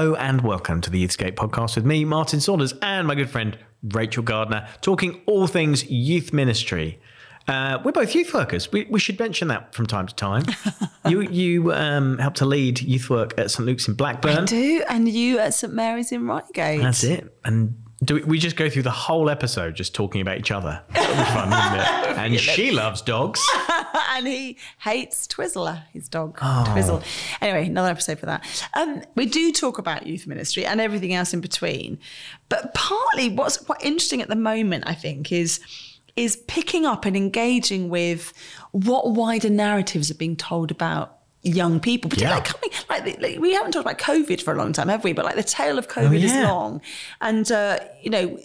Hello and welcome to the Youthscape podcast with me, Martin Saunders, and my good friend Rachel Gardner, talking all things youth ministry. Uh, we're both youth workers. We, we should mention that from time to time. you you um, help to lead youth work at St Luke's in Blackburn. I do, and you at St Mary's in Reigate. That's it. And do we, we just go through the whole episode just talking about each other? That'll be fun, wouldn't it? And she loves dogs. and he hates Twizzler, his dog, Oh. Twizzle. Anyway, another episode for that. Um, we do talk about youth ministry and everything else in between, but partly what's quite interesting at the moment, I think, is is picking up and engaging with what wider narratives are being told about young people. Particularly Yeah. coming like, the- like we haven't talked about COVID for a long time, have we? But like the tale of COVID is yeah. long, and uh, you know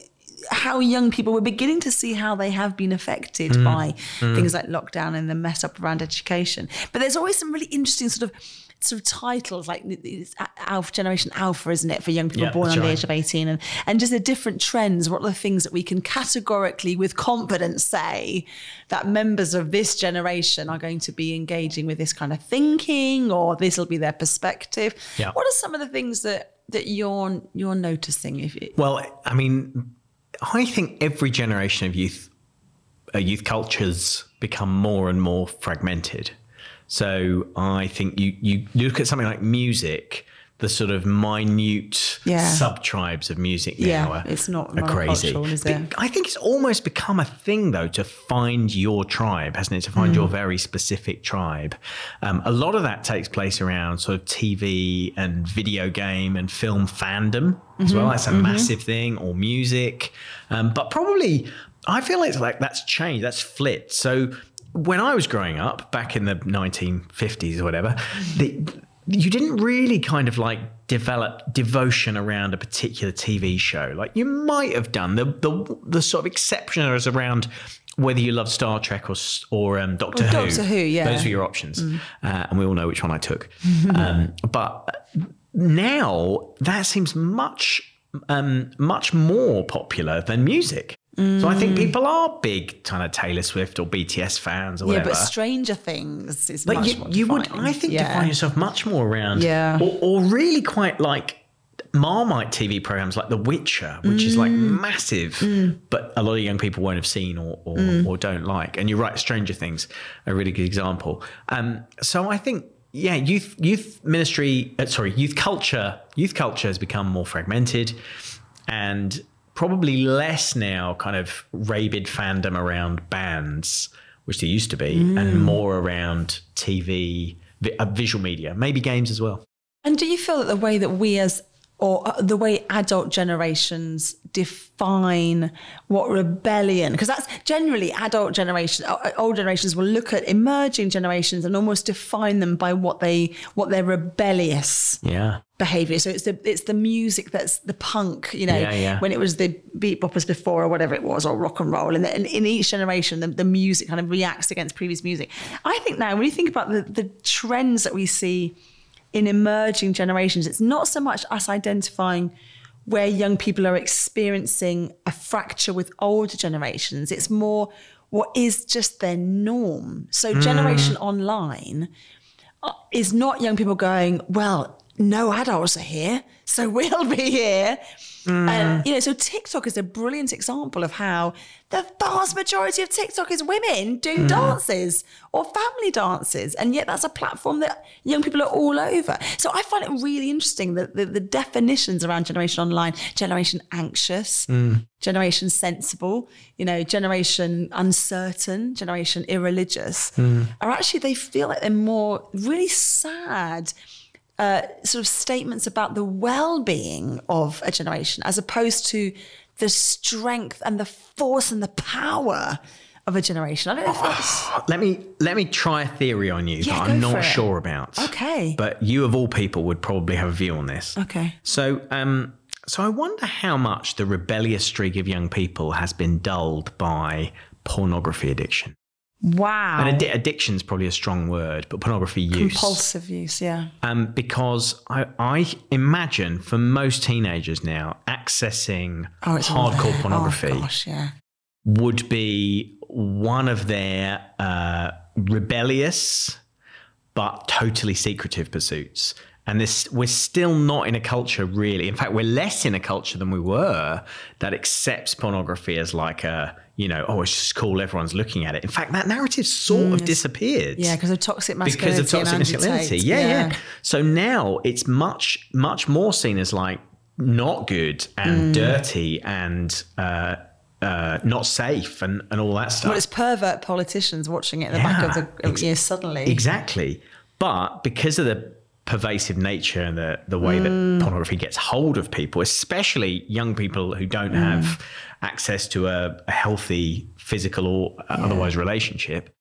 how young people we're beginning to see how they have been affected Mm. by things like lockdown and the mess up around education. But there's always some really interesting sort of sort of titles like it's Alpha Generation Alpha, isn't it, for young people Yeah, born under the age of 18 and, and just the different trends. What are the things that we can categorically with confidence say that members of this generation are going to be engaging with this kind of thinking or this will be their perspective? Yeah. What are some of the things that that you're you're noticing if it, Well, I mean, I think every generation of youth, uh, youth cultures become more and more fragmented. So I think you you look at something like music, the sort of minute Yeah. sub tribes of music now Yeah, are, it's not are crazy. I think it's almost become a thing though to find your tribe, hasn't it? To find Mm. your very specific tribe. Um, a lot of that takes place around sort of TV and video game and film fandom as Mm-hmm. well. That's a massive thing, or music. Um, but probably, I feel it's like that's changed. That's flipped. So when I was growing up back in the 1950s or whatever, the, you didn't really kind of like develop devotion around a particular TV show. Like you might have done. The the the sort of exception is around whether you love Star Trek or or um, Doctor Or Who. Doctor Who, yeah. Those were your options, uh, and we all know which one I took. um, but now that seems much um, much more popular than music. So I think people are big kind of Taylor Swift or BTS fans or whatever. yeah, but Stranger Things is much you, more you would. I think, Yeah. define yourself much more around, Yeah. or, or really quite like Marmite TV programs like The Witcher, which is like Mm. massive, but a lot of young people won't have seen or or, Mm. or don't like. And you're right, Stranger Things, a really good example. Um, so I think. Yeah, youth youth ministry, uh, sorry, youth culture, youth culture has become more fragmented, and probably less now kind of rabid fandom around bands, which there used to be, Mm. and more around TV, uh, visual media, maybe games as well. And do you feel that the way that we as or uh, the way adult generations define what rebellion because that's generally adult generation uh, old generations will look at emerging generations and almost define them by what they what their rebellious Yeah. behavior so it's the it's the music that's the punk you know Yeah, yeah. when it was the beat boppers before or whatever it was or rock and roll and in, in each generation the, the music kind of reacts against previous music i think now when you think about the, the trends that we see in emerging generations. It's not so much us identifying where young people are experiencing a fracture with older generations. It's more what is just their norm. So generation online uh, is not young people going, well, no adults are here, so we'll be here. Mm. And you know, so TikTok is a brilliant example of how the vast majority of TikTok is women doing mm. dances or family dances, and yet that's a platform that young people are all over. So I find it really interesting that the, the definitions around generation online, generation anxious, mm. generation sensible, you know, generation uncertain, generation irreligious, are actually they feel like they're more really sad uh, sort of statements about the well-being of a generation as opposed to the strength and the force and the power of a generation. I don't know if that's Let me let me try a theory on you Yeah, that I'm not sure about. Okay. But you of all people would probably have a view on this. okay. So, um, so I wonder how much the rebellious streak of young people has been dulled by pornography addiction. Wow. And addi- is probably a strong word, but pornography use. Compulsive use, yeah. Um, because I, I imagine for most teenagers now, accessing Oh, it's hardcore there. pornography Oh, gosh, yeah. would be one of their uh, rebellious but totally secretive pursuits. And this, we're still not in a culture really. In fact, we're less in a culture than we were that accepts pornography as like a, you know, oh, it's just cool. Everyone's looking at it. In fact, that narrative sort of disappeared Yeah, because of toxic masculinity. because of toxic masculinity. Tate. Yeah, yeah, So now it's much, much more seen as like not good Mm. and dirty and uh, uh, not safe and, and all that stuff. Well, it's pervert politicians watching it in the back of the ex- yeah, suddenly. Exactly. But because of the pervasive nature and the, the way Mm. that pornography gets hold of people, especially young people who don't Mm. have access to a, a healthy physical or otherwise relationship,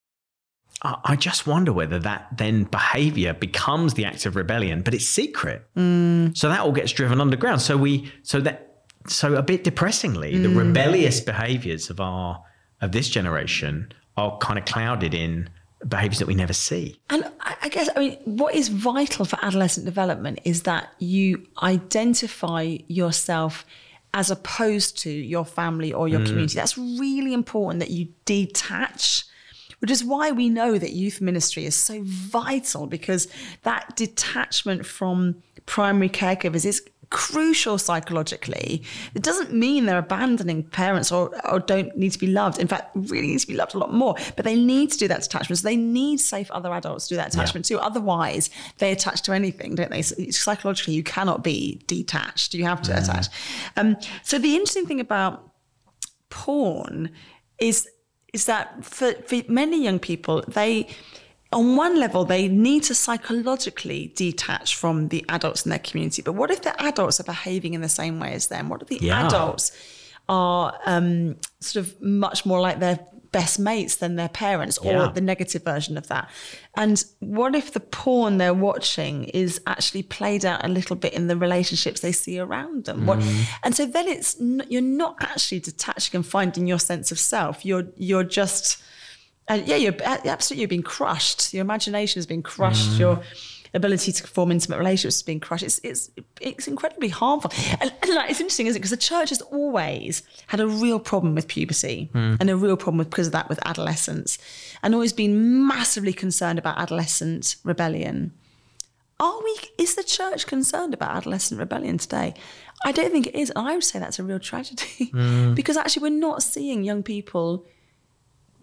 I, I just wonder whether that then behavior becomes the act of rebellion, but it's secret. Mm. So that all gets driven underground. So we, so that, so a bit depressingly, the Mm. rebellious behaviors of our, of this generation are kind of clouded in behaviors that we never see. And I I guess, I mean, what is vital for adolescent development is that you identify yourself as opposed to your family or your mm. community. That's really important that you detach, which is why we know that youth ministry is so vital because that detachment from primary caregivers is crucial psychologically. It doesn't mean they're abandoning parents or, or don't need to be loved. In fact, really need to be loved a lot more. But they need to do that attachment. So they need safe other adults to do that attachment too. Otherwise, they attach to anything, don't they? So psychologically, you cannot be detached. You have to attach. Um, so the interesting thing about porn is is that for, for many young people, they on one level, they need to psychologically detach from the adults in their community. But what if the adults are behaving in the same way as them? What if the Yeah. adults are um, sort of much more like their best mates than their parents or Yeah. the negative version of that? And what if the porn they're watching is actually played out a little bit in the relationships they see around them? What, and so then it's n- you're not actually detaching and finding your sense of self. You're you're just and yeah, you're absolutely you're being crushed. Your imagination has been crushed. Your mm. ability to form intimate relationships has been crushed. It's it's it's incredibly harmful. And, and like, it's interesting, isn't it? Because the church has always had a real problem with puberty mm. and a real problem with because of that with adolescence, and always been massively concerned about adolescent rebellion. Are we? Is the church concerned about adolescent rebellion today? I don't think it is, and I would say that's a real tragedy mm. because actually we're not seeing young people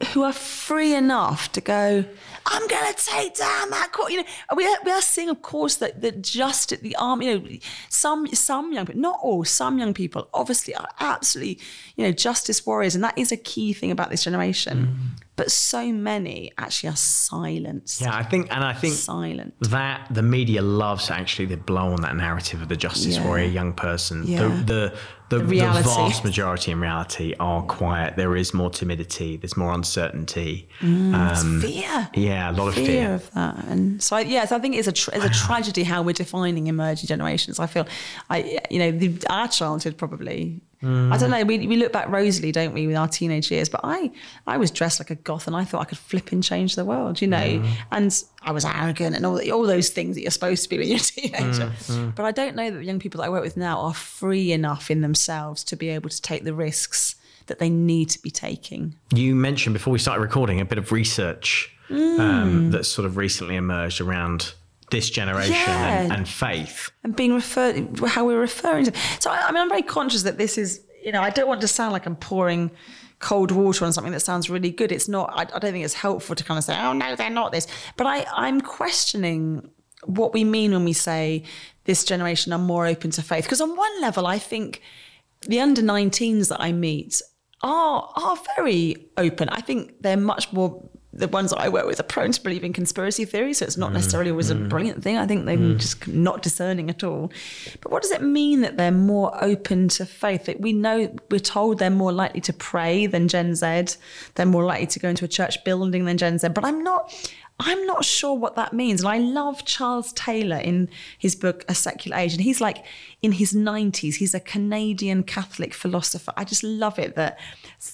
who are free enough to go, I'm going to take down that court. You know, we are, we are seeing, of course, that, that just at the army, you know, some some young people, not all, some young people, obviously are absolutely, you know, justice warriors, and that is a key thing about this generation. Mm-hmm. But so many actually are silent. Yeah, I think, and I think Silent. that the media loves actually the blow on that narrative of the justice Yeah. warrior young person. Yeah. The, the, the, the, reality. vast majority in reality are quiet. There is more timidity. There's more uncertainty. um, Fear. yeah, a lot of fear fear. of that. And so, I, yeah, so I think it's a tra- it's a tragedy how we're defining emerging generations. I feel, I you know, the, our childhood probably. I don't know. We, we look back rosily, don't we, with our teenage years? But I I was dressed like a goth, and I thought I could flip and change the world, you know. And I was arrogant and all all those things that you're supposed to be when you're a teenager. But I don't know that the young people that I work with now are free enough in themselves to be able to take the risks that they need to be taking. You mentioned before we started recording a bit of research Mm. um, that sort of recently emerged around this generation and, and faith. and being referred how we're referring to. So I, I mean, I'm very conscious that this is, you know, I don't want to sound like I'm pouring cold water on something that sounds really good. It's not. I, I don't think it's helpful to kind of say, oh no, they're not this. But I, I'm questioning what we mean when we say this generation are more open to faith. Because on one level, I think the under 19s that I meet are are very open. I think they're much more the ones that I work with are prone to believe in conspiracy theories, so it's not mm, necessarily always a mm. brilliant thing. I think they're mm. just not discerning at all. But what does it mean that they're more open to faith? That we know we're told they're more likely to pray than Gen Z, they're more likely to go into a church building than Gen Z. But I'm not. I'm not sure what that means. And I love Charles Taylor in his book A Secular Age. And he's like in his 90s. He's a Canadian Catholic philosopher. I just love it that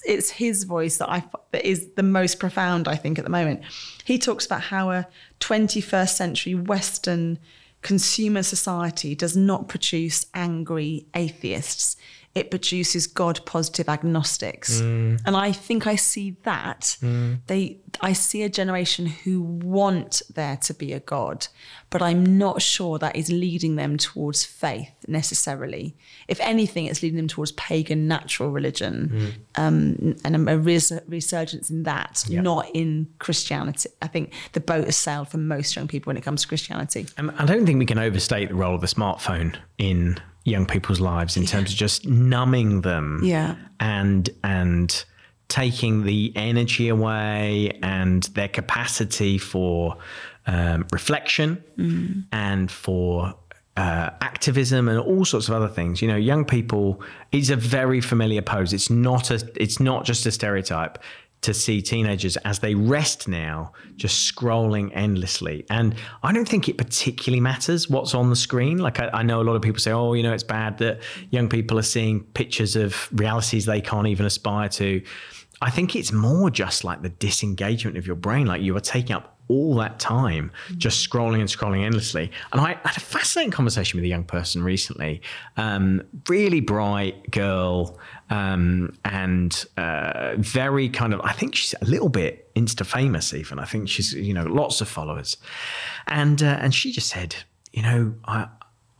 it's his voice that I that is the most profound, I think, at the moment. He talks about how a 21st century Western consumer society does not produce angry atheists it produces God positive agnostics. Mm. And I think I see that. Mm. They I see a generation who want there to be a God, but I'm not sure that is leading them towards faith necessarily. If anything, it's leading them towards pagan natural religion mm. um, and a res- resurgence in that, yep. not in Christianity. I think the boat has sailed for most young people when it comes to Christianity. And I don't think we can overstate the role of the smartphone in young people's lives in yeah. terms of just numbing them yeah. and and taking the energy away and their capacity for um, reflection mm. and for uh, activism and all sorts of other things. You know, young people is a very familiar pose. It's not a. It's not just a stereotype to see teenagers as they rest now just scrolling endlessly. And i don't think it particularly matters what's on the screen. Like I, I, know a lot of people say oh you know it's bad that young people are seeing pictures of realities they can't even aspire to. I think it's more just like the disengagement of your brain. Like you are taking up all that time just scrolling and scrolling endlessly. And I had a fascinating conversation with a young person recently, um, really bright girl, um, and uh, very kind of, I think she's a little bit Insta famous even. I think she's, you know, lots of followers. And, uh, and she just said, you know, I,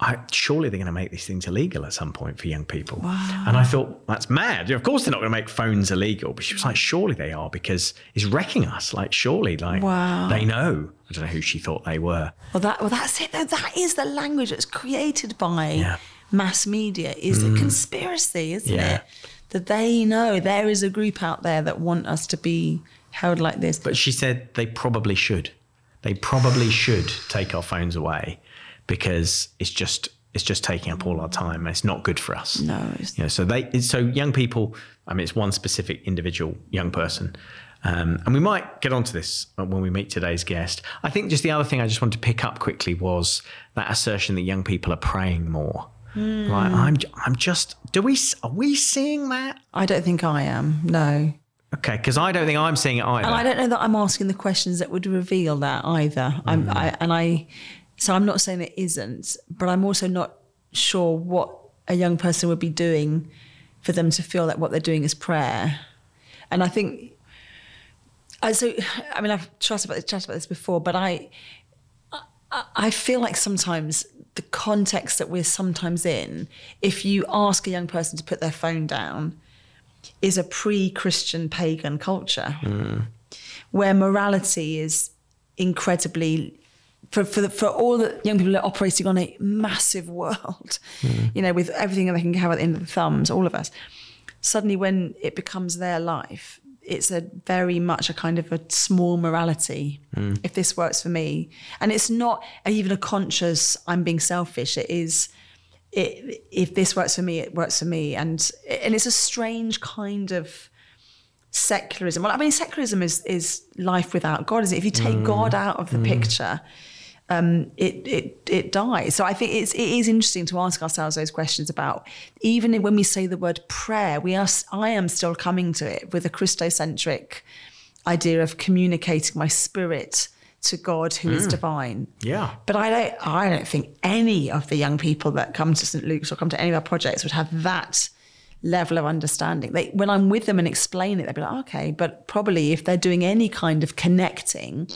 I, surely they're going to make these things illegal at some point for young people. Wow. And I thought, that's mad. Of course, they're not going to make phones illegal. But she was like, surely they are because it's wrecking us. Like, surely, like, wow. they know. I don't know who she thought they were. Well, that well, that's it. That is the language that's created by yeah. mass media. Is mm. a conspiracy, isn't yeah. it? That they know there is a group out there that want us to be held like this. But she said they probably should. They probably should take our phones away because it's just it's just taking up all our time. and It's not good for us. No. You know, so they so young people. I mean, it's one specific individual young person. Um, and we might get onto this when we meet today's guest. I think just the other thing I just wanted to pick up quickly was that assertion that young people are praying more. Mm. Right? I'm, I'm just. Do we? Are we seeing that? I don't think I am. No. Okay, because I don't think I'm seeing it either. And I don't know that I'm asking the questions that would reveal that either. Mm. I'm, I, and I, so I'm not saying it isn't, but I'm also not sure what a young person would be doing for them to feel like what they're doing is prayer. And I think, I, so I mean, I've chatted about, chatted about this before, but I, I, I feel like sometimes the context that we're sometimes in, if you ask a young person to put their phone down, is a pre-Christian pagan culture, mm. where morality is incredibly for for, the, for all the young people that are operating on a massive world, mm. you know, with everything that they can have at the end of the thumbs, all of us. Suddenly, when it becomes their life, it's a very much a kind of a small morality. Mm. If this works for me, and it's not even a conscious "I'm being selfish." It is. It, if this works for me, it works for me, and and it's a strange kind of secularism. Well, I mean, secularism is is life without God, is it? If you take mm. God out of the mm. picture, um, it, it it dies. So I think it's it is interesting to ask ourselves those questions about even when we say the word prayer, we are I am still coming to it with a Christocentric idea of communicating my spirit to God who mm. is divine. Yeah. But I don't I don't think any of the young people that come to St. Luke's or come to any of our projects would have that level of understanding. They, when I'm with them and explain it, they'll be like, okay, but probably if they're doing any kind of connecting,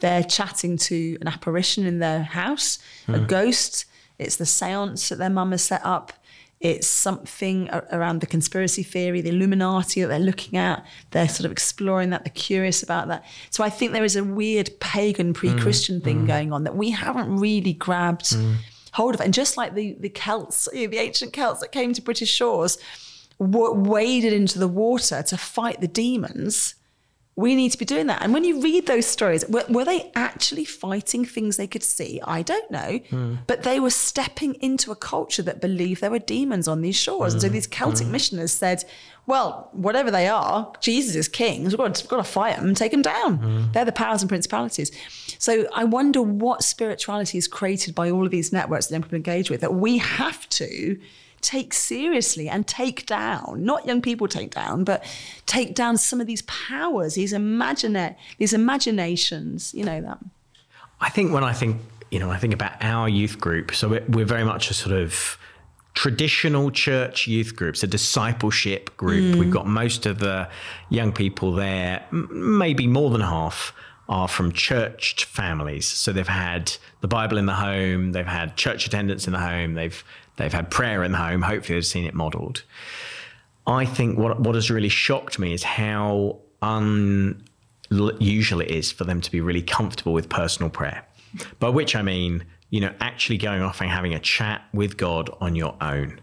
they're chatting to an apparition in their house, mm. a hmm. ghost. It's the seance that their mum has set up. It's something around the conspiracy theory, the Illuminati that they're looking at. They're sort of exploring that. They're curious about that. So I think there is a weird pagan pre-Christian mm. thing mm. going on that we haven't really grabbed hmm. hold of. And just like the the Celts, the ancient Celts that came to British shores, waded into the water to fight the demons we need to be doing that. And when you read those stories, were, were they actually fighting things they could see? I don't know. Mm. But they were stepping into a culture that believed there were demons on these shores. Mm. And so hmm. these Celtic mm. missioners said, well, whatever they are, Jesus is king. We've got to, we've got to fight them and take them down. Hmm. They're the powers and principalities. So I wonder what spirituality is created by all of these networks that people engage with that we have to take seriously and take down, not young people take down, but take down some of these powers, these imagine these imaginations, you know that. I think when I think, you know, I think about our youth group, so we're, we're very much a sort of traditional church youth groups, a discipleship group. Mm. We've got most of the young people there, maybe more than half are from church families. So they've had the Bible in the home, they've had church attendance in the home, they've They've had prayer in the home. Hopefully, they've seen it modelled. I think what what has really shocked me is how unusual it is for them to be really comfortable with personal prayer. By which I mean, you know, actually going off and having a chat with God on your own.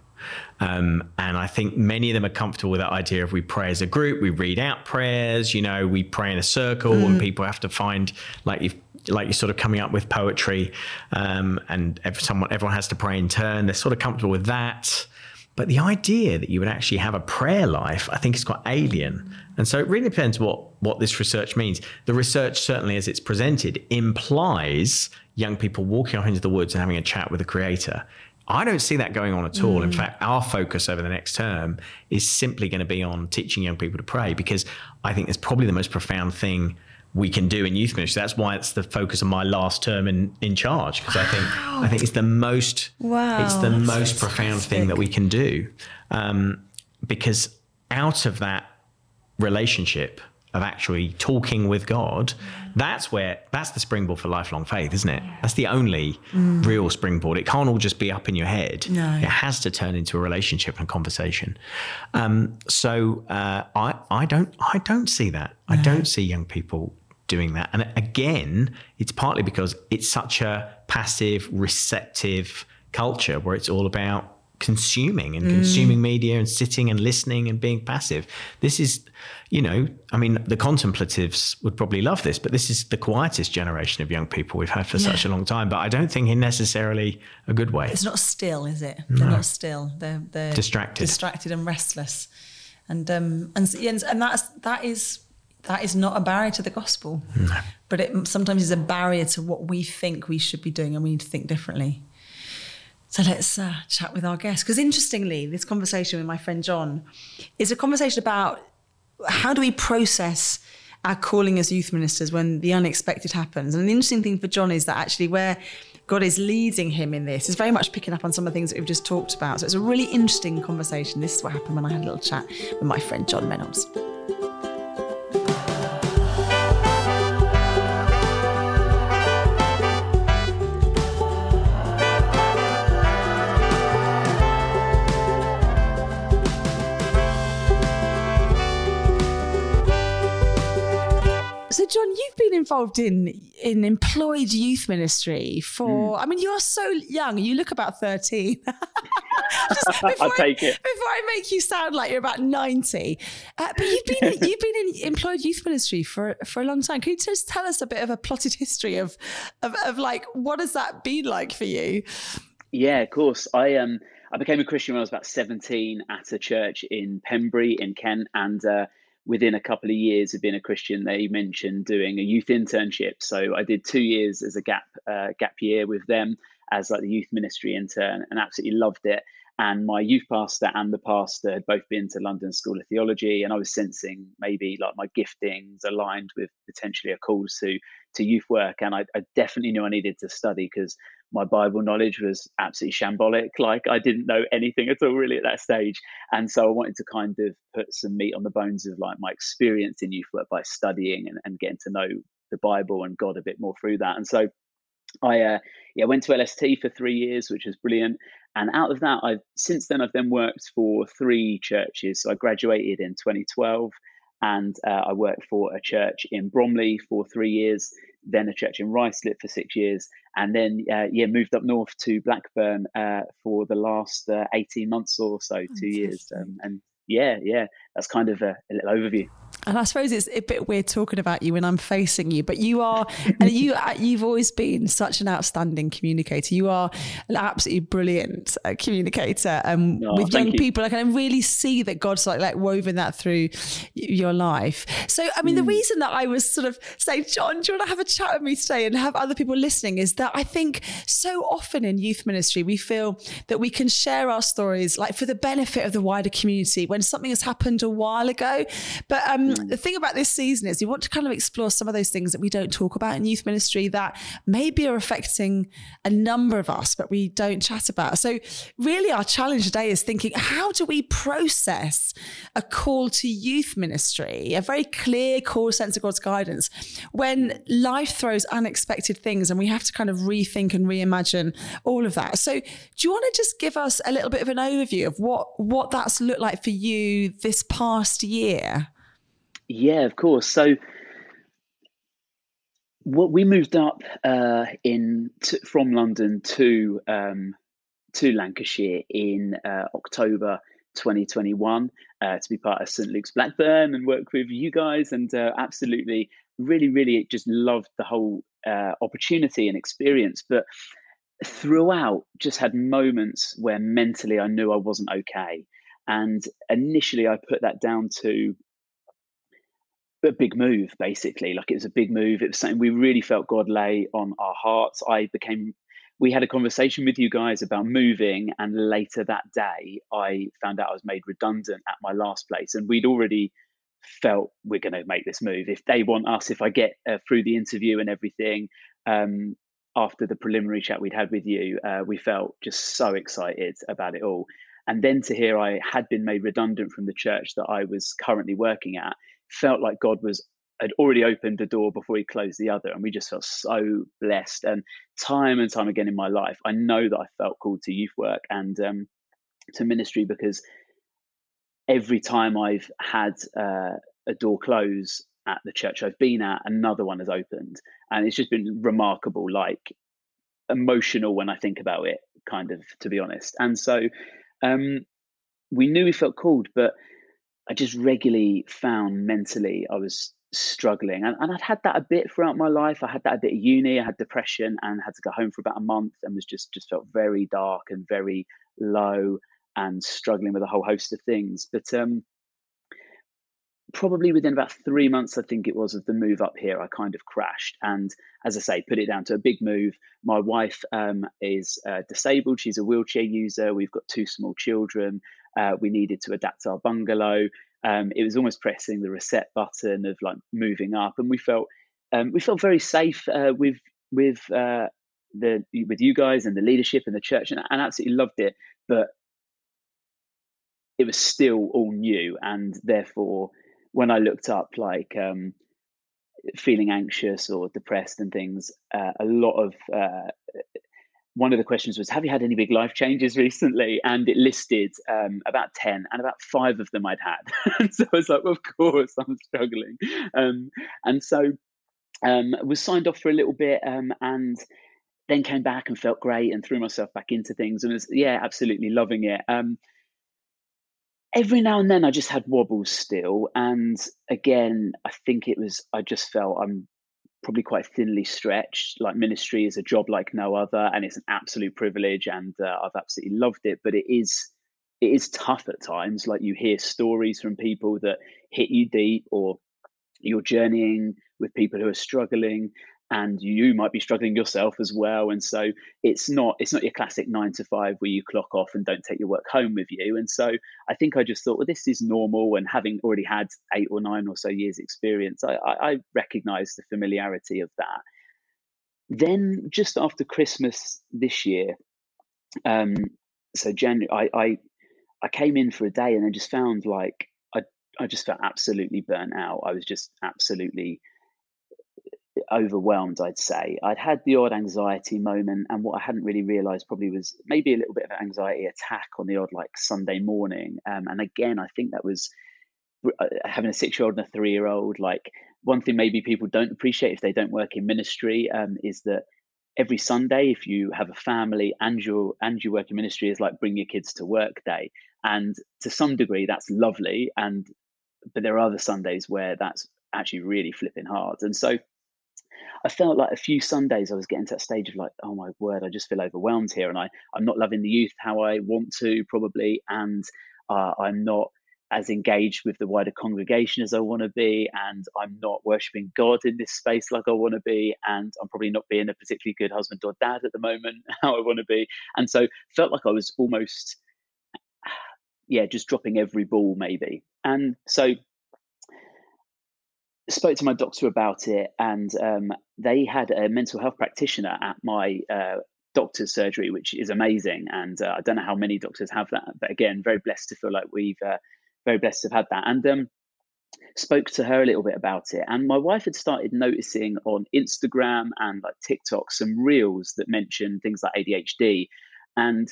Um, and I think many of them are comfortable with that idea of we pray as a group, we read out prayers, you know, we pray in a circle, mm. and people have to find like you've like you're sort of coming up with poetry, um, and someone, everyone has to pray in turn. They're sort of comfortable with that. But the idea that you would actually have a prayer life, I think, is quite alien. And so it really depends what what this research means. The research, certainly as it's presented, implies young people walking off into the woods and having a chat with the creator. I don't see that going on at all. Mm. In fact, our focus over the next term is simply going to be on teaching young people to pray because I think it's probably the most profound thing we can do in youth ministry. That's why it's the focus of my last term in, in charge because I think I think it's the most wow, it's the most profound thing that we can do um, because out of that relationship of actually talking with God, that's where that's the springboard for lifelong faith, isn't it? That's the only mm. real springboard. It can't all just be up in your head. No. It has to turn into a relationship and conversation. Um, so uh, I I don't I don't see that. No. I don't see young people doing that. And again, it's partly because it's such a passive, receptive culture where it's all about consuming and mm. consuming media and sitting and listening and being passive. This is, you know, I mean, the contemplatives would probably love this, but this is the quietest generation of young people we've had for yeah. such a long time. But I don't think in necessarily a good way. It's not still, is it? No. They're not still. They're they're distracted, distracted and restless, and um and and that's that is that is not a barrier to the gospel, no. but it sometimes is a barrier to what we think we should be doing, and we need to think differently. So let's uh, chat with our guest. Because interestingly, this conversation with my friend John is a conversation about how do we process our calling as youth ministers when the unexpected happens. And the interesting thing for John is that actually where God is leading him in this is very much picking up on some of the things that we've just talked about. So it's a really interesting conversation. This is what happened when I had a little chat with my friend John Reynolds. John, you've been involved in in employed youth ministry for. Mm. I mean, you're so young. You look about thirteen. I'll take I, it. Before I make you sound like you're about ninety, uh, but you've been you've been in employed youth ministry for for a long time. Can you just tell us a bit of a plotted history of of, of like what has that been like for you? Yeah, of course. I um I became a Christian when I was about seventeen at a church in Pembury in Kent, and. Uh, within a couple of years of being a Christian, they mentioned doing a youth internship. So I did two years as a gap uh, gap year with them as like the youth ministry intern, and absolutely loved it. And my youth pastor and the pastor had both been to London School of Theology, and I was sensing maybe like my giftings aligned with potentially a call to to youth work. And I, I definitely knew I needed to study because my Bible knowledge was absolutely shambolic. Like I didn't know anything at all really at that stage. And so I wanted to kind of put some meat on the bones of like my experience in youth work by studying and, and getting to know the Bible and God a bit more through that. And so I uh, yeah went to LST for three years, which was brilliant. And out of that, I've since then I've then worked for three churches. So I graduated in 2012 and uh, I worked for a church in Bromley for three years, then a church in Ruislip for six years, and then uh, yeah, moved up north to Blackburn uh, for the last uh, eighteen months or so, two years, um, and yeah, yeah, that's kind of a, a little overview. And I suppose it's a bit weird talking about you when I'm facing you, but you are, and you uh, you've always been such an outstanding communicator. You are an absolutely brilliant uh, communicator, um, oh, with young you. people. I can really see that God's like like woven that through your life. So, I mean, mm. the reason that I was sort of saying, John, do you want to have a chat with me today and have other people listening? Is that I think so often in youth ministry we feel that we can share our stories like for the benefit of the wider community when something has happened a while ago, but um Mm. the thing about this season is we want to kind of explore some of those things that we don't talk about in youth ministry that maybe are affecting a number of us, but we don't chat about. So, really, our challenge today is thinking how do we process a call to youth ministry, a very clear core sense of God's guidance, when life throws unexpected things and we have to kind of rethink and reimagine all of that. So, do you want to just give us a little bit of an overview of what what that's looked like for you this past year? Yeah, of course. So what we moved up uh, in t- from London to um, to Lancashire in uh, October 2021 uh, to be part of St Luke's Blackburn and work with you guys, and uh, absolutely, really, really just loved the whole uh, opportunity and experience. But throughout, just had moments where mentally I knew I wasn't okay, and initially I put that down to a big move basically. Like it was a big move. It was something we really felt god lay on our hearts. I became we had a conversation with you guys about moving and later that day i found out i was made redundant at my last place. And we'd already felt we're going to make this move. If they want us if i get uh, through the interview and everything um, after the preliminary chat we'd had with you uh, we felt just so excited about it all and then to hear i had been made redundant from the church that i was currently working at felt like God was had already opened the door before he closed the other. And we just felt so blessed. And time and time again in my life, I know that I felt called to youth work and um, to ministry because every time I've had uh, a door close at the church I've been at, another one has opened. And it's just been remarkable, like emotional when I think about it, kind of, to be honest. And so um, we knew we felt called, but I just regularly found mentally I was struggling. And, and I'd had that a bit throughout my life. I had that a bit of uni. I had depression and had to go home for about a month and was just just felt very dark and very low and struggling with a whole host of things. But um, probably within about three months, I think it was, of the move up here, I kind of crashed. And as I say, put it down to a big move. My wife um, is uh, disabled, she's a wheelchair user. We've got two small children. Uh, we needed to adapt our bungalow. Um, it was almost pressing the reset button of like moving up, and we felt um, we felt very safe uh, with with uh, the with you guys and the leadership and the church, and, and absolutely loved it. But it was still all new, and therefore, when I looked up, like um, feeling anxious or depressed and things, uh, a lot of uh, one of the questions was, Have you had any big life changes recently? And it listed um, about 10, and about five of them I'd had. and so I was like, Of course, I'm struggling. Um, and so um, was signed off for a little bit um, and then came back and felt great and threw myself back into things and was, yeah, absolutely loving it. Every now and then I just had wobbles still. And again, I think it was, I just felt I'm probably quite thinly stretched. Like ministry is a job like no other, and it's an absolute privilege, and uh, I've absolutely loved it. But it is it is tough at times. Like you hear stories from people that hit you deep, or you're journeying with people who are struggling, and you might be struggling yourself as well. And so it's not it's not your classic nine to five where you clock off and don't take your work home with you. And so i think i just thought well this is normal. And having already had eight or nine or so years experience i i, I recognize the familiarity of that. Then just after christmas this year um so january i i i came in for a day and then just found like i i just felt absolutely burnt out. I was just absolutely overwhelmed, I'd say. I'd had the odd anxiety moment, and what I hadn't really realized probably was maybe a little bit of an anxiety attack on the odd like Sunday morning. Um, and again, I think that was uh, having a six year old and a three year old. Like, one thing maybe people don't appreciate if they don't work in ministry um, is that every Sunday, if you have a family and your and you work in ministry, is like bring your kids to work day. And to some degree, that's lovely. And but there are other Sundays where that's actually really flipping hard. And so I felt like a few Sundays I was getting to that stage of like, oh my word, I just feel overwhelmed here, and I I'm not loving the youth how I want to probably, and uh, I'm not as engaged with the wider congregation as I want to be, and I'm not worshiping God in this space like I want to be, and I'm probably not being a particularly good husband or dad at the moment how I want to be, and so felt like I was almost, yeah, just dropping every ball maybe, and so spoke to my doctor about it, and um, they had a mental health practitioner at my uh, doctor's surgery, which is amazing. And uh, I don't know how many doctors have that, but again, very blessed to feel like we've uh, very blessed to have had that. And um, spoke to her a little bit about it. And my wife had started noticing on Instagram and like TikTok some reels that mentioned things like ADHD. And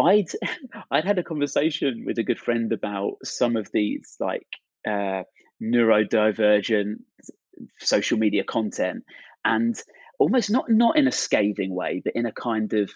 I'd I'd had a conversation with a good friend about some of these like uh, neurodivergent social media content. And almost not not in a scathing way but in a kind of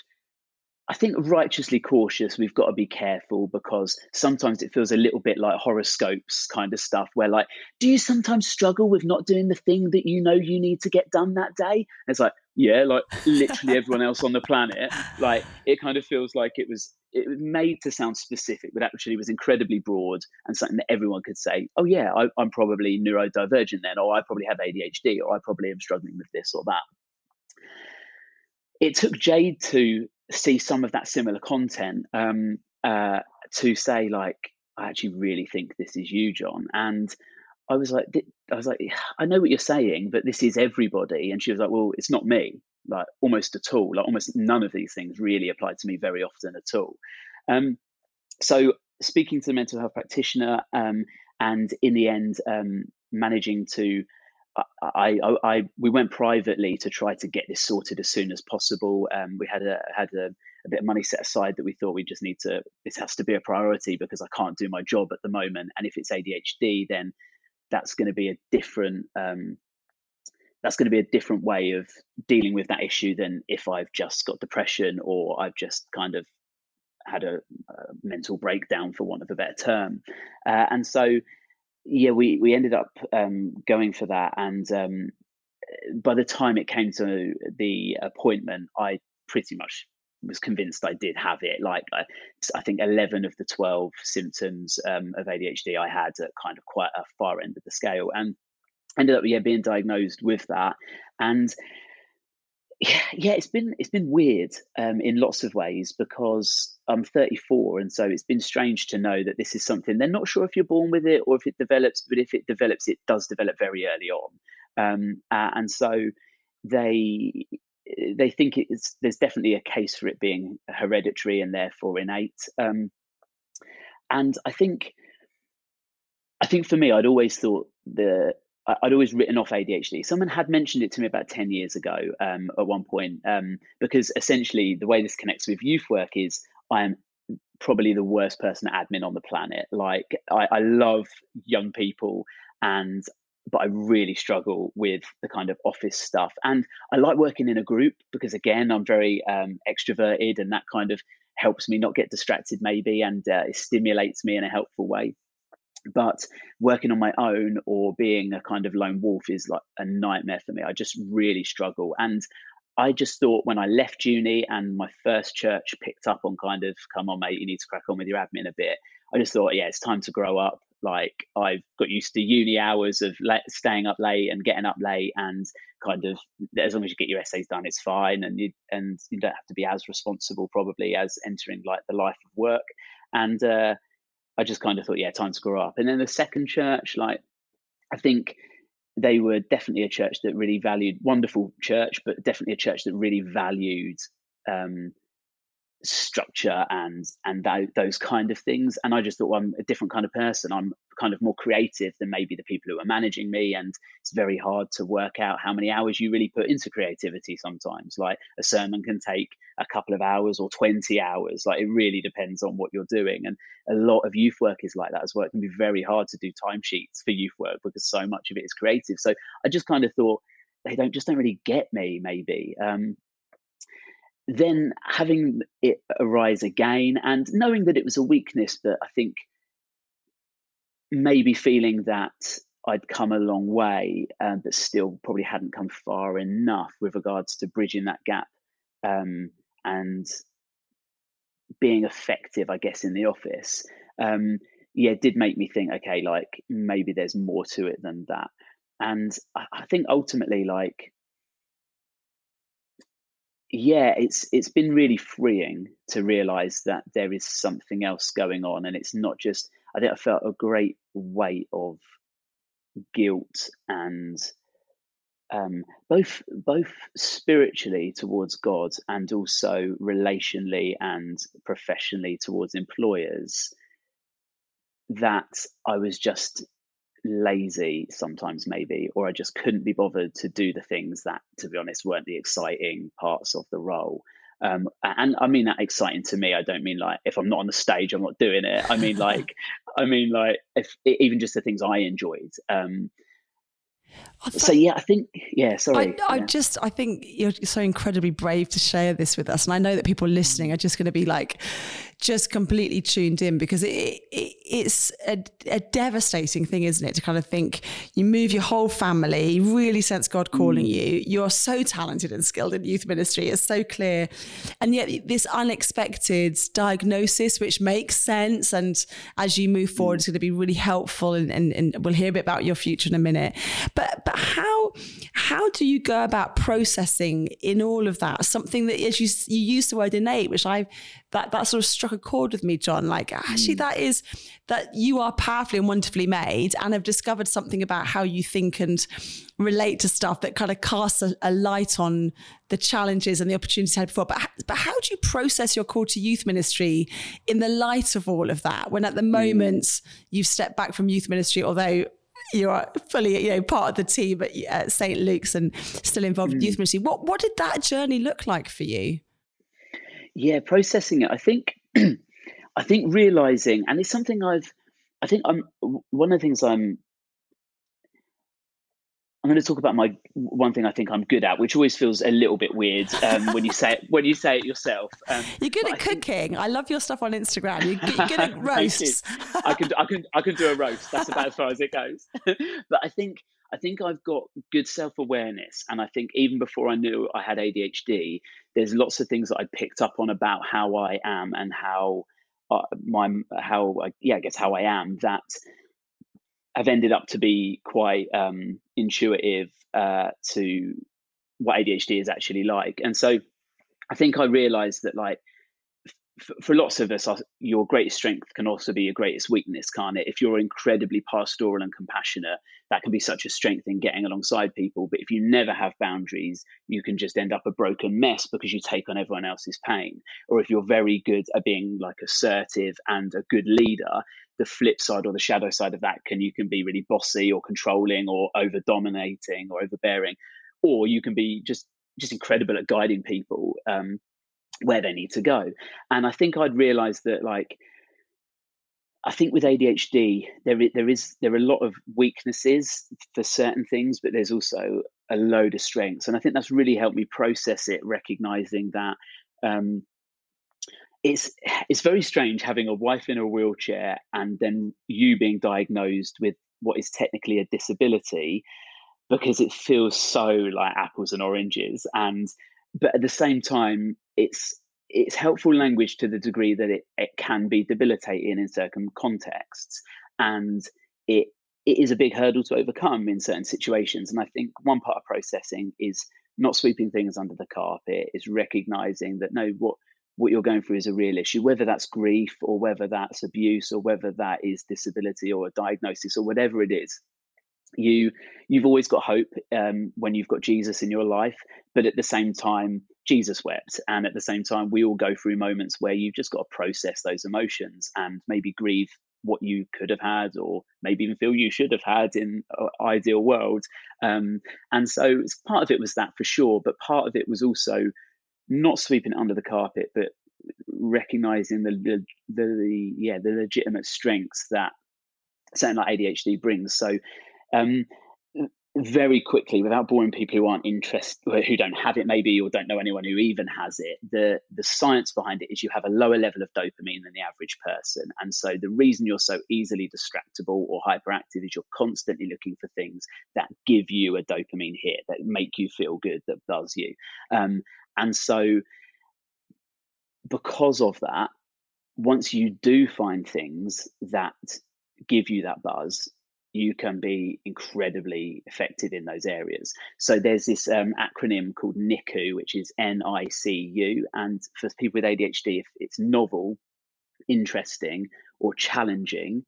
I think righteously cautious, we've got to be careful because sometimes it feels a little bit like horoscopes kind of stuff where like, do you sometimes struggle with not doing the thing that you know you need to get done that day? And it's like, yeah, like literally everyone else on the planet. Like it kind of feels like it was it was made to sound specific, but actually was incredibly broad and something that everyone could say, oh yeah, I, I'm probably neurodivergent then, or I probably have ADHD, or I probably am struggling with this or that. It took Jade to see some of that similar content um, uh, to say like, I actually really think this is you, John, and I was like, I was like, I know what you're saying, but this is everybody. And she was like, well, it's not me, like almost at all. Like almost none of these things really apply to me very often at all. Um, so speaking to the mental health practitioner, um, and in the end, um, managing to, I, I, I, we went privately to try to get this sorted as soon as possible. Um, we had a had a, a bit of money set aside that we thought we just need to. This has to be a priority because I can't do my job at the moment, and if it's ADHD, then that's going to be a different um, that's going to be a different way of dealing with that issue than if I've just got depression or I've just kind of had a, a mental breakdown, for want of a better term. Uh, and so, yeah, we we ended up um, going for that. And um, by the time it came to the appointment, I pretty much was convinced I did have it. Like I, I think eleven of the twelve symptoms um, of ADHD I had at kind of quite a far end of the scale, and ended up yeah being diagnosed with that. And yeah, yeah it's been it's been weird um, in lots of ways because I'm 34, and so it's been strange to know that this is something they're not sure if you're born with it or if it develops, but if it develops, it does develop very early on, um, uh, and so they they think it's there's definitely a case for it being hereditary and therefore innate. Um, and I think, I think for me, I'd always thought the I'd always written off ADHD. Someone had mentioned it to me about 10 years ago um, at one point, um, because essentially the way this connects with youth work is I am probably the worst person admin on the planet. Like, I, I love young people and but I really struggle with the kind of office stuff. And I like working in a group because, again, I'm very um, extroverted and that kind of helps me not get distracted, maybe, and uh, it stimulates me in a helpful way. But working on my own or being a kind of lone wolf is like a nightmare for me. I just really struggle. And I just thought when I left uni and my first church picked up on kind of, come on, mate, you need to crack on with your admin a bit. I just thought, yeah, it's time to grow up. Like I've got used to uni hours of staying up late and getting up late, and kind of as long as you get your essays done, it's fine, and you and you don't have to be as responsible probably as entering like the life of work. And uh, I just kind of thought, yeah, time to grow up. And then the second church, like I think they were definitely a church that really valued wonderful church, but definitely a church that really valued um, structure and and that, those kind of things and i just thought well, i'm a different kind of person i'm kind of more creative than maybe the people who are managing me and it's very hard to work out how many hours you really put into creativity sometimes. Like a sermon can take a couple of hours or 20 hours. Like it really depends on what you're doing and a lot of youth work is like that as well. It can be very hard to do timesheets for youth work because so much of it is creative. So i just kind of thought they don't just don't really get me maybe. Um, then having it arise again and knowing that it was a weakness, but I think maybe feeling that I'd come a long way, um, but still probably hadn't come far enough with regards to bridging that gap um, and being effective, I guess, in the office. Um, yeah, it did make me think, okay, like maybe there's more to it than that. And I, I think ultimately, like, yeah, it's it's been really freeing to realize that there is something else going on, and it's not just. I think I felt a great weight of guilt and um, both both spiritually towards God and also relationally and professionally towards employers that I was just lazy sometimes maybe or I just couldn't be bothered to do the things that to be honest weren't the exciting parts of the role um, and I mean that exciting to me. I don't mean like if I'm not on the stage, I'm not doing it. I mean like, I mean like if even just the things I enjoyed. Um, so yeah, I think yeah. Sorry, I, I yeah. just I think you're so incredibly brave to share this with us, and I know that people listening are just going to be like, just completely tuned in because it, it it's a, a, devastating thing, isn't it? To kind of think you move your whole family, really sense God calling mm. you. You're so talented and skilled in youth ministry. It's so clear, and yet this unexpected diagnosis, which makes sense, and as you move forward, mm. it's going to be really helpful. And, and, and we'll hear a bit about your future in a minute, but but how how do you go about processing in all of that something that as you you use the word innate, which I that that sort of struck a chord with me, John. Like actually, mm. that is that you are powerfully and wonderfully made, and have discovered something about how you think and relate to stuff that kind of casts a, a light on the challenges and the opportunities had before. But but how do you process your call to youth ministry in the light of all of that? When at the mm. moment mm. you've stepped back from youth ministry, although you are fully, you know, part of the team at St. Luke's and still involved mm. in youth ministry. What what did that journey look like for you? Yeah, processing it. I think, I think realizing, and it's something I've, I think I'm one of the things I'm I'm going to talk about my one thing I think I'm good at, which always feels a little bit weird um, when you say it, when you say it yourself. Um, you're good at I cooking. Think... I love your stuff on Instagram. You're, you're good at roasts. I can I can I can do a roast. That's about as far as it goes. but I think I think I've got good self awareness, and I think even before I knew I had ADHD, there's lots of things that I picked up on about how I am and how uh, my how yeah I guess how I am that have ended up to be quite um, intuitive uh, to what ADHD is actually like. And so I think I realized that like for lots of us, your greatest strength can also be your greatest weakness, can't it? If you're incredibly pastoral and compassionate, that can be such a strength in getting alongside people. But if you never have boundaries, you can just end up a broken mess because you take on everyone else's pain. Or if you're very good at being like assertive and a good leader, the flip side or the shadow side of that can you can be really bossy or controlling or over dominating or overbearing, or you can be just just incredible at guiding people. Um, where they need to go. And I think I'd realized that like I think with ADHD there there is there are a lot of weaknesses for certain things, but there's also a load of strengths, and I think that's really helped me process it, recognizing that. Um, it's it's very strange having a wife in a wheelchair and then you being diagnosed with what is technically a disability because it feels so like apples and oranges and but at the same time, it's it's helpful language to the degree that it, it can be debilitating in certain contexts, and it it is a big hurdle to overcome in certain situations. And I think one part of processing is not sweeping things under the carpet, is recognizing that no, what what you're going through is a real issue, whether that's grief or whether that's abuse or whether that is disability or a diagnosis or whatever it is you you've always got hope um, when you've got jesus in your life but at the same time jesus wept and at the same time we all go through moments where you've just got to process those emotions and maybe grieve what you could have had or maybe even feel you should have had in an ideal world. Um, and so part of it was that for sure but part of it was also not sweeping it under the carpet but recognizing the, the, the yeah the legitimate strengths that something like adhd brings. So um, very quickly, without boring people who aren't interested, who don't have it maybe, or don't know anyone who even has it, the the science behind it is you have a lower level of dopamine than the average person, and so the reason you're so easily distractible or hyperactive is you're constantly looking for things that give you a dopamine hit, that make you feel good, that buzz you, um, and so because of that, once you do find things that give you that buzz, you can be incredibly effective in those areas. So there's this um, acronym called NICU, which is N I C U. And for people with ADHD, if it's novel, interesting, or challenging,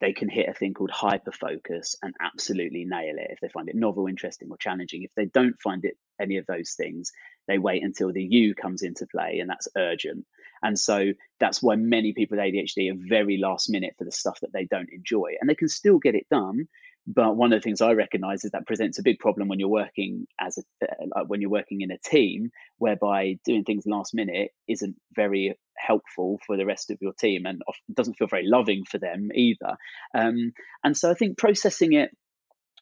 they can hit a thing called hyperfocus and absolutely nail it if they find it novel, interesting, or challenging. If they don't find it any of those things, they wait until the U comes into play, and that's urgent. And so that's why many people with ADHD are very last minute for the stuff that they don't enjoy. And they can still get it done. But one of the things I recognize is that presents a big problem when you're working as a uh, when you're working in a team, whereby doing things last minute isn't very helpful for the rest of your team and doesn't feel very loving for them either. Um, and so I think processing it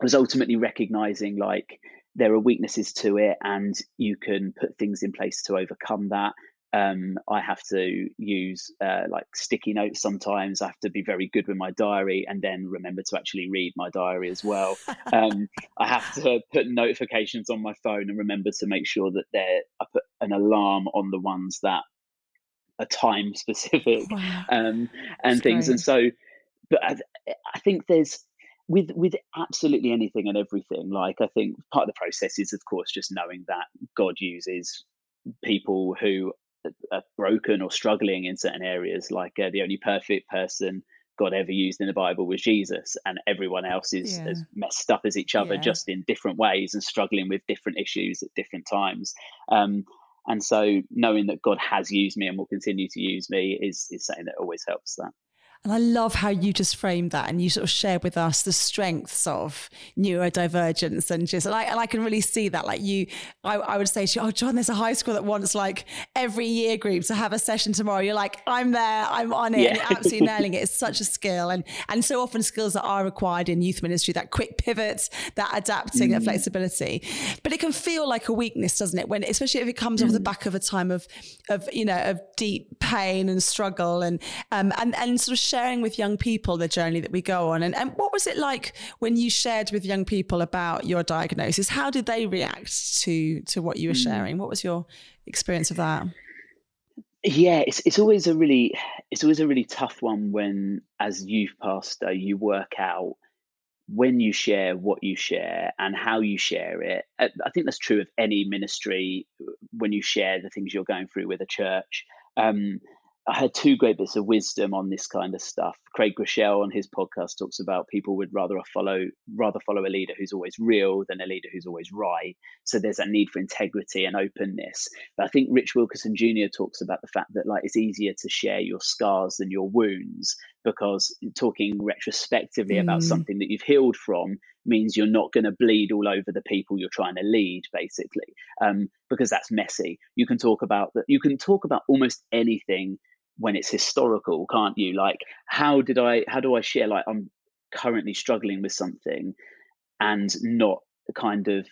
was ultimately recognizing like there are weaknesses to it and you can put things in place to overcome that um, I have to use uh, like sticky notes sometimes. I have to be very good with my diary and then remember to actually read my diary as well. um, I have to put notifications on my phone and remember to make sure that there I put an alarm on the ones that are time specific wow. um, and That's things. Great. And so, but I, I think there's with with absolutely anything and everything. Like I think part of the process is, of course, just knowing that God uses people who are broken or struggling in certain areas. Like uh, the only perfect person God ever used in the Bible was Jesus, and everyone else is yeah. as messed up as each other, yeah. just in different ways and struggling with different issues at different times. Um, and so, knowing that God has used me and will continue to use me is is something that always helps. That. And I love how you just framed that and you sort of shared with us the strengths of neurodivergence and just, and I, and I can really see that. Like you, I, I would say to you, oh, John, there's a high school that wants like every year group to have a session tomorrow. You're like, I'm there, I'm on it, yeah. and you're absolutely nailing it. It's such a skill. And, and so often skills that are required in youth ministry, that quick pivot, that adapting, mm. that flexibility. But it can feel like a weakness, doesn't it? When, especially if it comes mm. off the mm. back of a time of, of, you know, of deep pain and struggle and, um, and, and sort of sharing with young people the journey that we go on. And, and what was it like when you shared with young people about your diagnosis? How did they react to to what you were hmm. sharing? What was your experience of that? Yeah, it's it's always a really it's always a really tough one when as youth pastor you work out when you share what you share and how you share it. Uh, I think that's true of any ministry when you share the things you're going through with a church. Um, I had two great bits of wisdom on this kind of stuff. Craig Groeschel on his podcast talks about people would rather follow rather follow a leader who's always real than a leader who's always right. So there's that need for integrity and openness. But I think Rich Wilkerson Jr. talks about the fact that like it's easier to share your scars than your wounds because talking retrospectively mm. about something that you've healed from means you're not going to bleed all over the people you're trying to lead basically um, because that's messy you can talk about that you can talk about almost anything when it's historical, can't you? Like, how did I, how do I share, like, I'm currently struggling with something and not kind of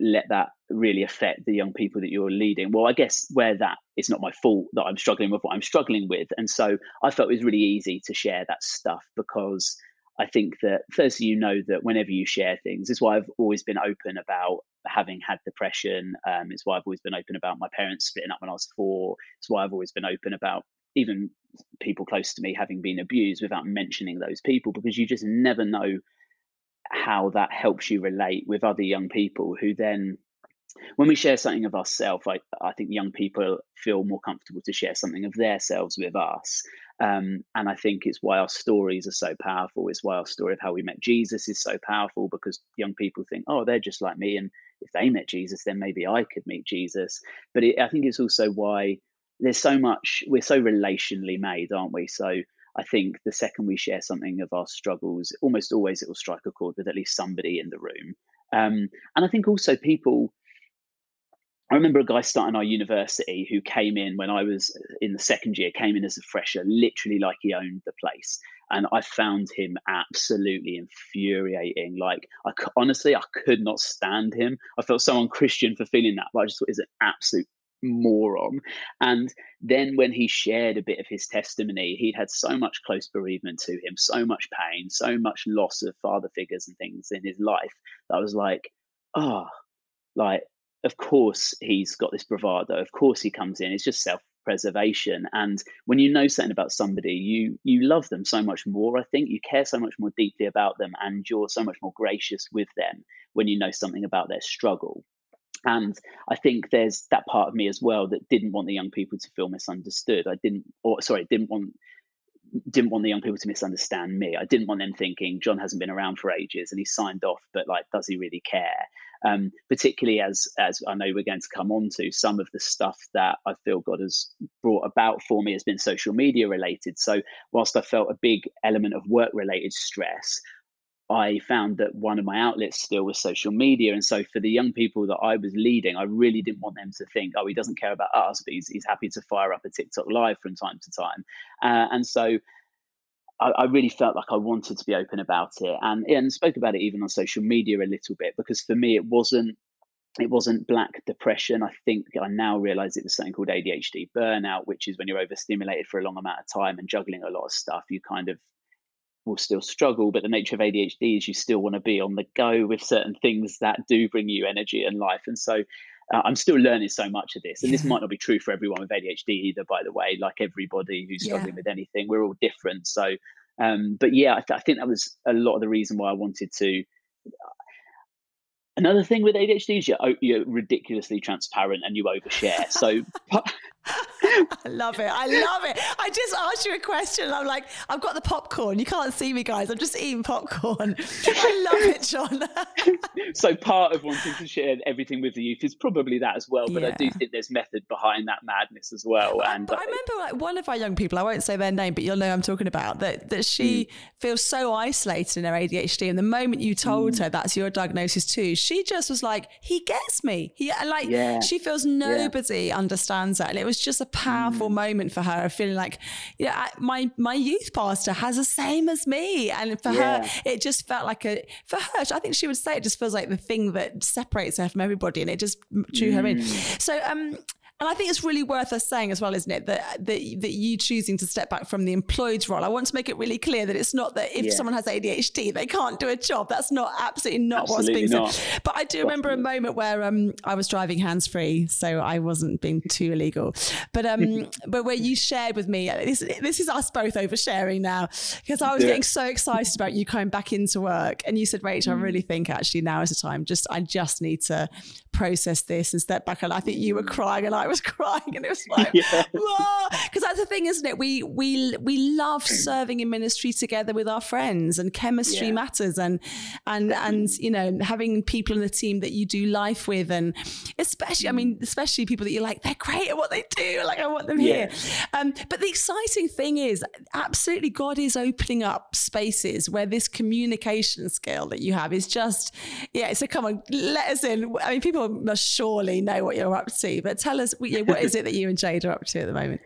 let that really affect the young people that you're leading? Well, I guess where that it's not my fault that I'm struggling with what I'm struggling with. And so I felt it was really easy to share that stuff because I think that firstly, you know that whenever you share things, is why I've always been open about having had depression. Um, it's why I've always been open about my parents splitting up when I was four. It's why I've always been open about even people close to me having been abused without mentioning those people because you just never know how that helps you relate with other young people who then when we share something of ourselves I, I think young people feel more comfortable to share something of themselves with us. Um, and i think it's why our stories are so powerful. It's why our story of how we met jesus is so powerful because young people think oh they're just like me and if they met jesus then maybe i could meet jesus. But it, i think it's also why there's so much we're so relationally made aren't we so i think the second we share something of our struggles almost always it will strike a chord with at least somebody in the room um, and i think also people I remember a guy starting our university who came in when I was in the second year, came in as a fresher, literally like he owned the place. And I found him absolutely infuriating. Like, I honestly, I could not stand him. I felt so unchristian for feeling that, but I just thought he's an absolute moron. And then when he shared a bit of his testimony, he'd had so much close bereavement to him, so much pain, so much loss of father figures and things in his life. I was like, oh, like of course he's got this bravado. Of course he comes in. It's just self preservation. And when you know something about somebody, you you love them so much more. I think you care so much more deeply about them, and you're so much more gracious with them when you know something about their struggle. And I think there's that part of me as well that didn't want the young people to feel misunderstood. I didn't, or sorry, didn't want didn't want the young people to misunderstand me. I didn't want them thinking John hasn't been around for ages and he's signed off, but like, does he really care? Um, particularly as as I know we're going to come on to some of the stuff that I feel God has brought about for me has been social media related. So whilst I felt a big element of work related stress, I found that one of my outlets still was social media. And so for the young people that I was leading, I really didn't want them to think, oh, he doesn't care about us, but he's, he's happy to fire up a TikTok live from time to time. Uh, and so I, I, really felt like I wanted to be open about it and, and spoke about it even on social media a little bit because for me, it wasn't it wasn't black depression. I think I now realize it was something called ADHD burnout, which is when you're overstimulated for a long amount of time and juggling a lot of stuff. You kind of will still struggle, but the nature of ADHD is you still want to be on the go with certain things that do bring you energy and life. And so uh, I'm still learning so much of this. And this might not be true for everyone with ADHD either, by the way, like everybody who's struggling yeah. with anything, we're all different. So, um, but yeah, I, th- I think that was a lot of the reason why I wanted to Another thing with ADHD is you're, you're ridiculously transparent and you overshare. So I love it. I love it. I just asked you a question. I'm like, I've got the popcorn. You can't see me, guys. I'm just eating popcorn. I love it, John. so part of wanting to share everything with the youth is probably that as well. But yeah. I do think there's method behind that madness as well. But, and but I remember like one of our young people. I won't say their name, but you'll know I'm talking about. That that she mm. feels so isolated in her ADHD, and the moment you told mm. her that's your diagnosis too, she just was like, "He gets me." He like yeah. she feels nobody yeah. understands that, and it was just a powerful mm. moment for her of feeling like, yeah, my my youth pastor has the same as me, and for yeah. her, it just felt like a for her. I think she would say it just feels like the thing that separates her from everybody, and it just drew mm. her in. Mm. So, um, and I think it's really worth us saying as well, isn't it, that, that that you choosing to step back from the employed role. I want to make it really clear that it's not that if yeah. someone has ADHD, they can't do a job. That's not absolutely not absolutely what's being not. said. But I do remember a moment where um, I was driving hands free, so I wasn't being too illegal. But um, but where you shared with me, this, this is us both oversharing now, because I was yeah. getting so excited about you coming back into work, and you said, Rachel, mm. I really think actually now is the time. Just I just need to process this and step back. And I think you were crying and I was crying, and it was like, because that's the thing, isn't it? We we we love serving in ministry together with our friends, and chemistry yeah. matters, and and and you know having people in the team that you do life with, and especially, I mean, mm. especially people that you're like, they're great at what they do. Like I want them yeah. here. Um, but the exciting thing is, absolutely, God is opening up spaces where this communication skill that you have is just, yeah. So come on, let us in. I mean, people must surely know what you're up to, but tell us what is it that you and Jade are up to at the moment?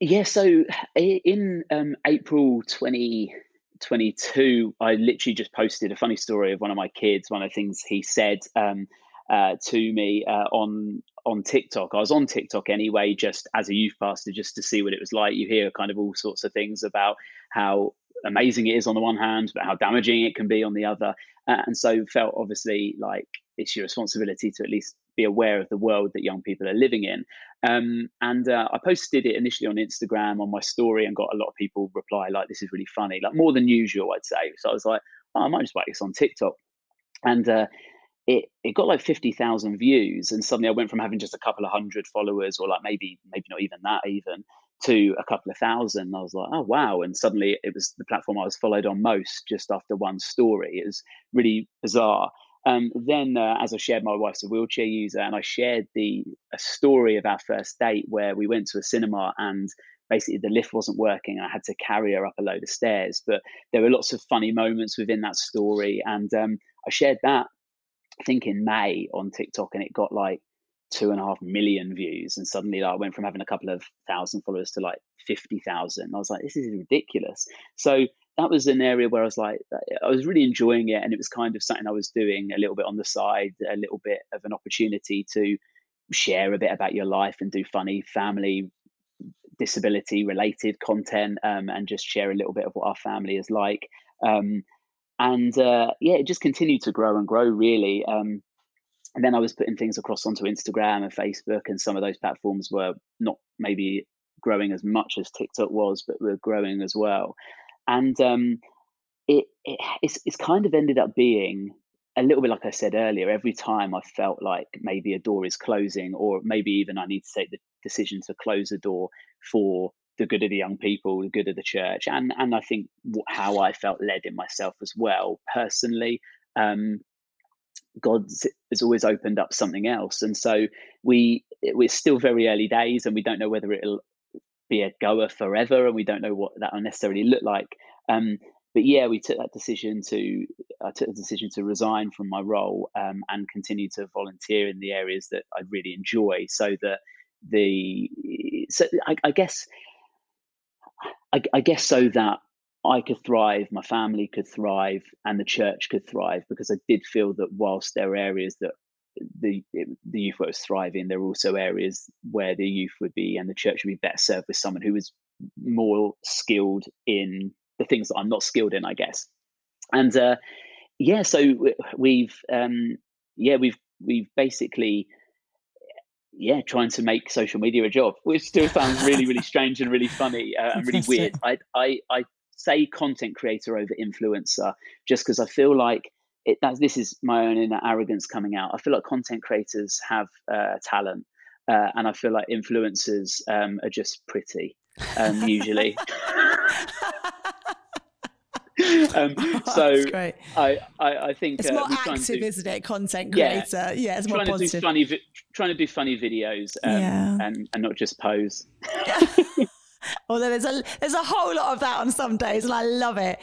Yeah, so in um, April 2022, I literally just posted a funny story of one of my kids. One of the things he said um, uh, to me uh, on on TikTok. I was on TikTok anyway, just as a youth pastor, just to see what it was like. You hear kind of all sorts of things about how amazing it is on the one hand, but how damaging it can be on the other. Uh, and so felt obviously like it's your responsibility to at least be aware of the world that young people are living in. Um, and uh, I posted it initially on Instagram on my story and got a lot of people reply like, "This is really funny," like more than usual, I'd say. So I was like, oh, "I might just whack this on TikTok," and uh, it it got like fifty thousand views. And suddenly I went from having just a couple of hundred followers, or like maybe maybe not even that even, to a couple of thousand. I was like, oh wow! And suddenly it was the platform I was followed on most just after one story. It was really bizarre. Um, then, uh, as I shared, my wife's a wheelchair user, and I shared the a story of our first date where we went to a cinema and basically the lift wasn't working. I had to carry her up a load of stairs, but there were lots of funny moments within that story, and um, I shared that I think in May on TikTok, and it got like two and a half million views, and suddenly like, I went from having a couple of thousand followers to like fifty thousand. I was like, this is ridiculous. So that was an area where I was like, I was really enjoying it, and it was kind of something I was doing a little bit on the side, a little bit of an opportunity to share a bit about your life and do funny family disability related content um, and just share a little bit of what our family is like. Um, and uh, yeah it just continued to grow and grow really. Um, and then i was putting things across onto instagram and facebook and some of those platforms were not maybe growing as much as tiktok was but were growing as well and um, it, it it's, it's kind of ended up being a little bit like I said earlier, every time I felt like maybe a door is closing, or maybe even I need to take the decision to close a door for the good of the young people, the good of the church, and and I think how I felt led in myself as well personally. Um, God has always opened up something else, and so we we're still very early days, and we don't know whether it'll be a goer forever, and we don't know what that will necessarily look like. Um, but yeah, we took that decision to I took the decision to resign from my role um, and continue to volunteer in the areas that I really enjoy, so that the so I, I guess I, I, guess so that I could thrive, my family could thrive, and the church could thrive because I did feel that whilst there were areas that the the youth was thriving, there were also areas where the youth would be and the church would be better served with someone who was more skilled in the things that I'm not skilled in, I guess. And uh, yeah, so we've um, yeah we've we've basically yeah trying to make social media a job, which still sounds really really strange and really funny uh, and really weird. I I I say content creator over influencer just because I feel like it, this is my own inner arrogance coming out. I feel like content creators have uh, talent, uh, and I feel like influencers um, are just pretty um, usually. um, oh, so I, I, I, think it's uh, more active, do, isn't it? Content creator, yeah, yeah it's more trying positive. To do funny, trying to do funny videos, um, yeah. and and not just pose. Although there's a there's a whole lot of that on some days, and I love it.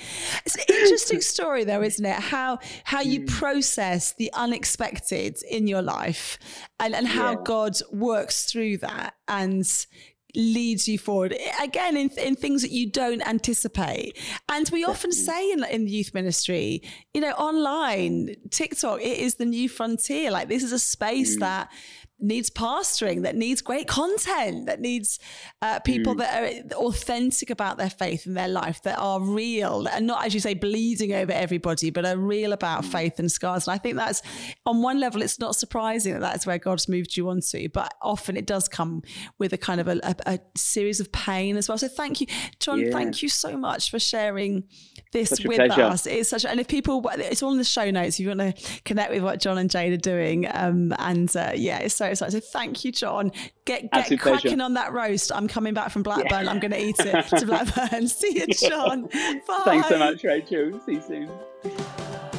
It's an interesting story, though, isn't it? How how you mm. process the unexpected in your life, and and how yeah. God works through that, and leads you forward again in, in things that you don't anticipate and we often say in, in the youth ministry you know online tiktok it is the new frontier like this is a space mm. that needs pastoring, that needs great content, that needs uh, people mm. that are authentic about their faith and their life, that are real and not, as you say, bleeding over everybody, but are real about mm. faith and scars. And I think that's, on one level, it's not surprising that that's where God's moved you onto, but often it does come with a kind of a, a, a series of pain as well. So thank you, John. Yeah. Thank you so much for sharing this with us. It's such, and if people, it's all in the show notes. If you want to connect with what John and Jade are doing, um, and uh, yeah, it's so exciting. So thank you, John. Get get cracking pleasure. on that roast. I'm coming back from Blackburn. Yeah. I'm going to eat it to Blackburn. See you, John. Bye. Thanks so much, Rachel. See you soon.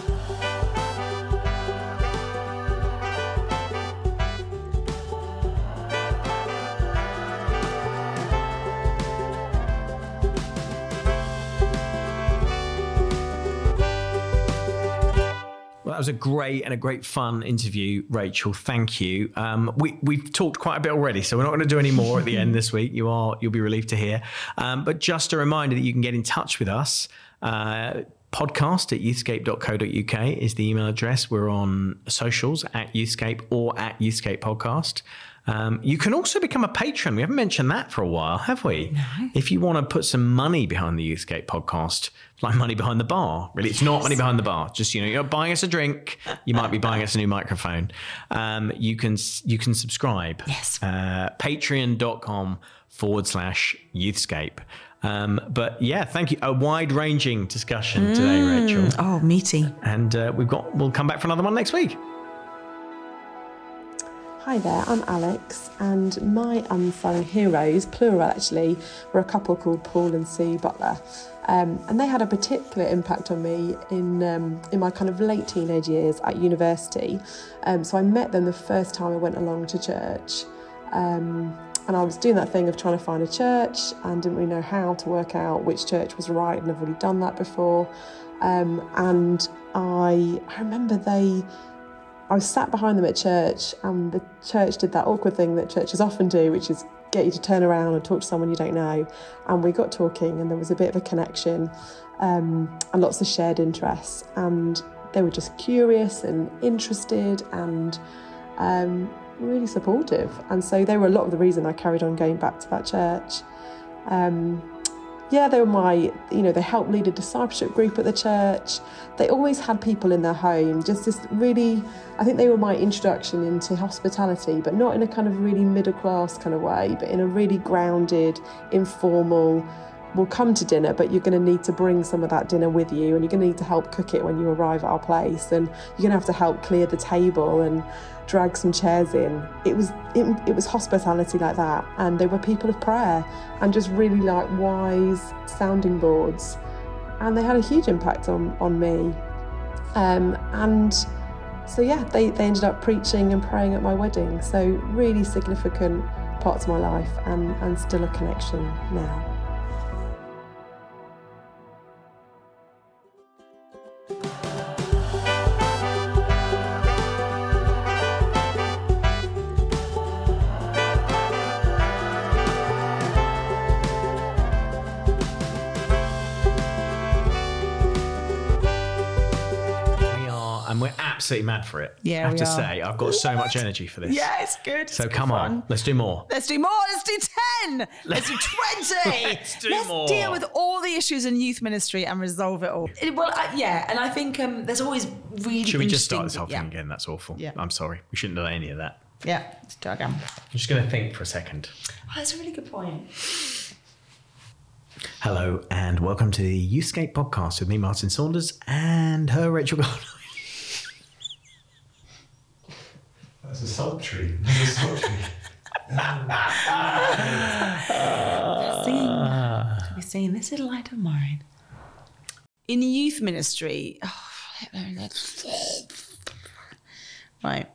Well, that was a great and a great fun interview, Rachel. Thank you. Um, we we've talked quite a bit already, so we're not going to do any more at the end this week. You are you'll be relieved to hear. Um, but just a reminder that you can get in touch with us. Uh, podcast at youthscape.co.uk is the email address. We're on socials at Youthscape or at Youthscape Podcast. Um, you can also become a patron. We haven't mentioned that for a while, have we? No. If you want to put some money behind the Youthscape podcast, like money behind the bar, really, it's yes. not money behind the bar. Just you know, you're buying us a drink. You might be buying us a new microphone. Um, you can you can subscribe. Yes. Uh, Patreon.com forward slash Youthscape. Um, but yeah, thank you. A wide ranging discussion mm. today, Rachel. Oh, meaty. And uh, we've got we'll come back for another one next week. Hi there, I'm Alex, and my unsung heroes, plural actually, were a couple called Paul and Sue Butler. Um, and they had a particular impact on me in um, in my kind of late teenage years at university. Um, so I met them the first time I went along to church. Um, and I was doing that thing of trying to find a church and didn't really know how to work out which church was right, and I've already done that before. Um, and I, I remember they I was sat behind them at church, and the church did that awkward thing that churches often do, which is get you to turn around and talk to someone you don't know. And we got talking, and there was a bit of a connection um, and lots of shared interests. And they were just curious and interested and um, really supportive. And so they were a lot of the reason I carried on going back to that church. Um, yeah, they were my, you know, they helped lead a discipleship group at the church. They always had people in their home, just this really, I think they were my introduction into hospitality, but not in a kind of really middle class kind of way, but in a really grounded, informal, we'll come to dinner, but you're going to need to bring some of that dinner with you, and you're going to need to help cook it when you arrive at our place, and you're going to have to help clear the table and drag some chairs in. It was it, it was hospitality like that, and they were people of prayer and just really like wise sounding boards, and they had a huge impact on on me, um, and. So yeah, they, they ended up preaching and praying at my wedding. So really significant parts of my life and, and still a connection now. Absolutely mad for it. Yeah, I have we to are. say, I've got so much energy for this. Yeah, it's good. So It's come good on, fun. let's do more. Let's do more. Let's do 10. Let's do 20. Let's do Let's more. deal with all the issues in youth ministry and resolve it all. It- well, I, yeah, and I think um, there's always really Should we just start this interesting- whole thing yeah. again? That's awful. Yeah. I'm sorry. We shouldn't do any of that. Yeah, let's do it again. I'm just going to think for a second. Oh, that's a really good point. Hello, and welcome to the Youthscape podcast with me, Martin Saunders, and her, Rachel Gold. That's a sultry. That's a sultry. Singing. Should be singing This is Light of Mine. In the youth ministry, oh, right.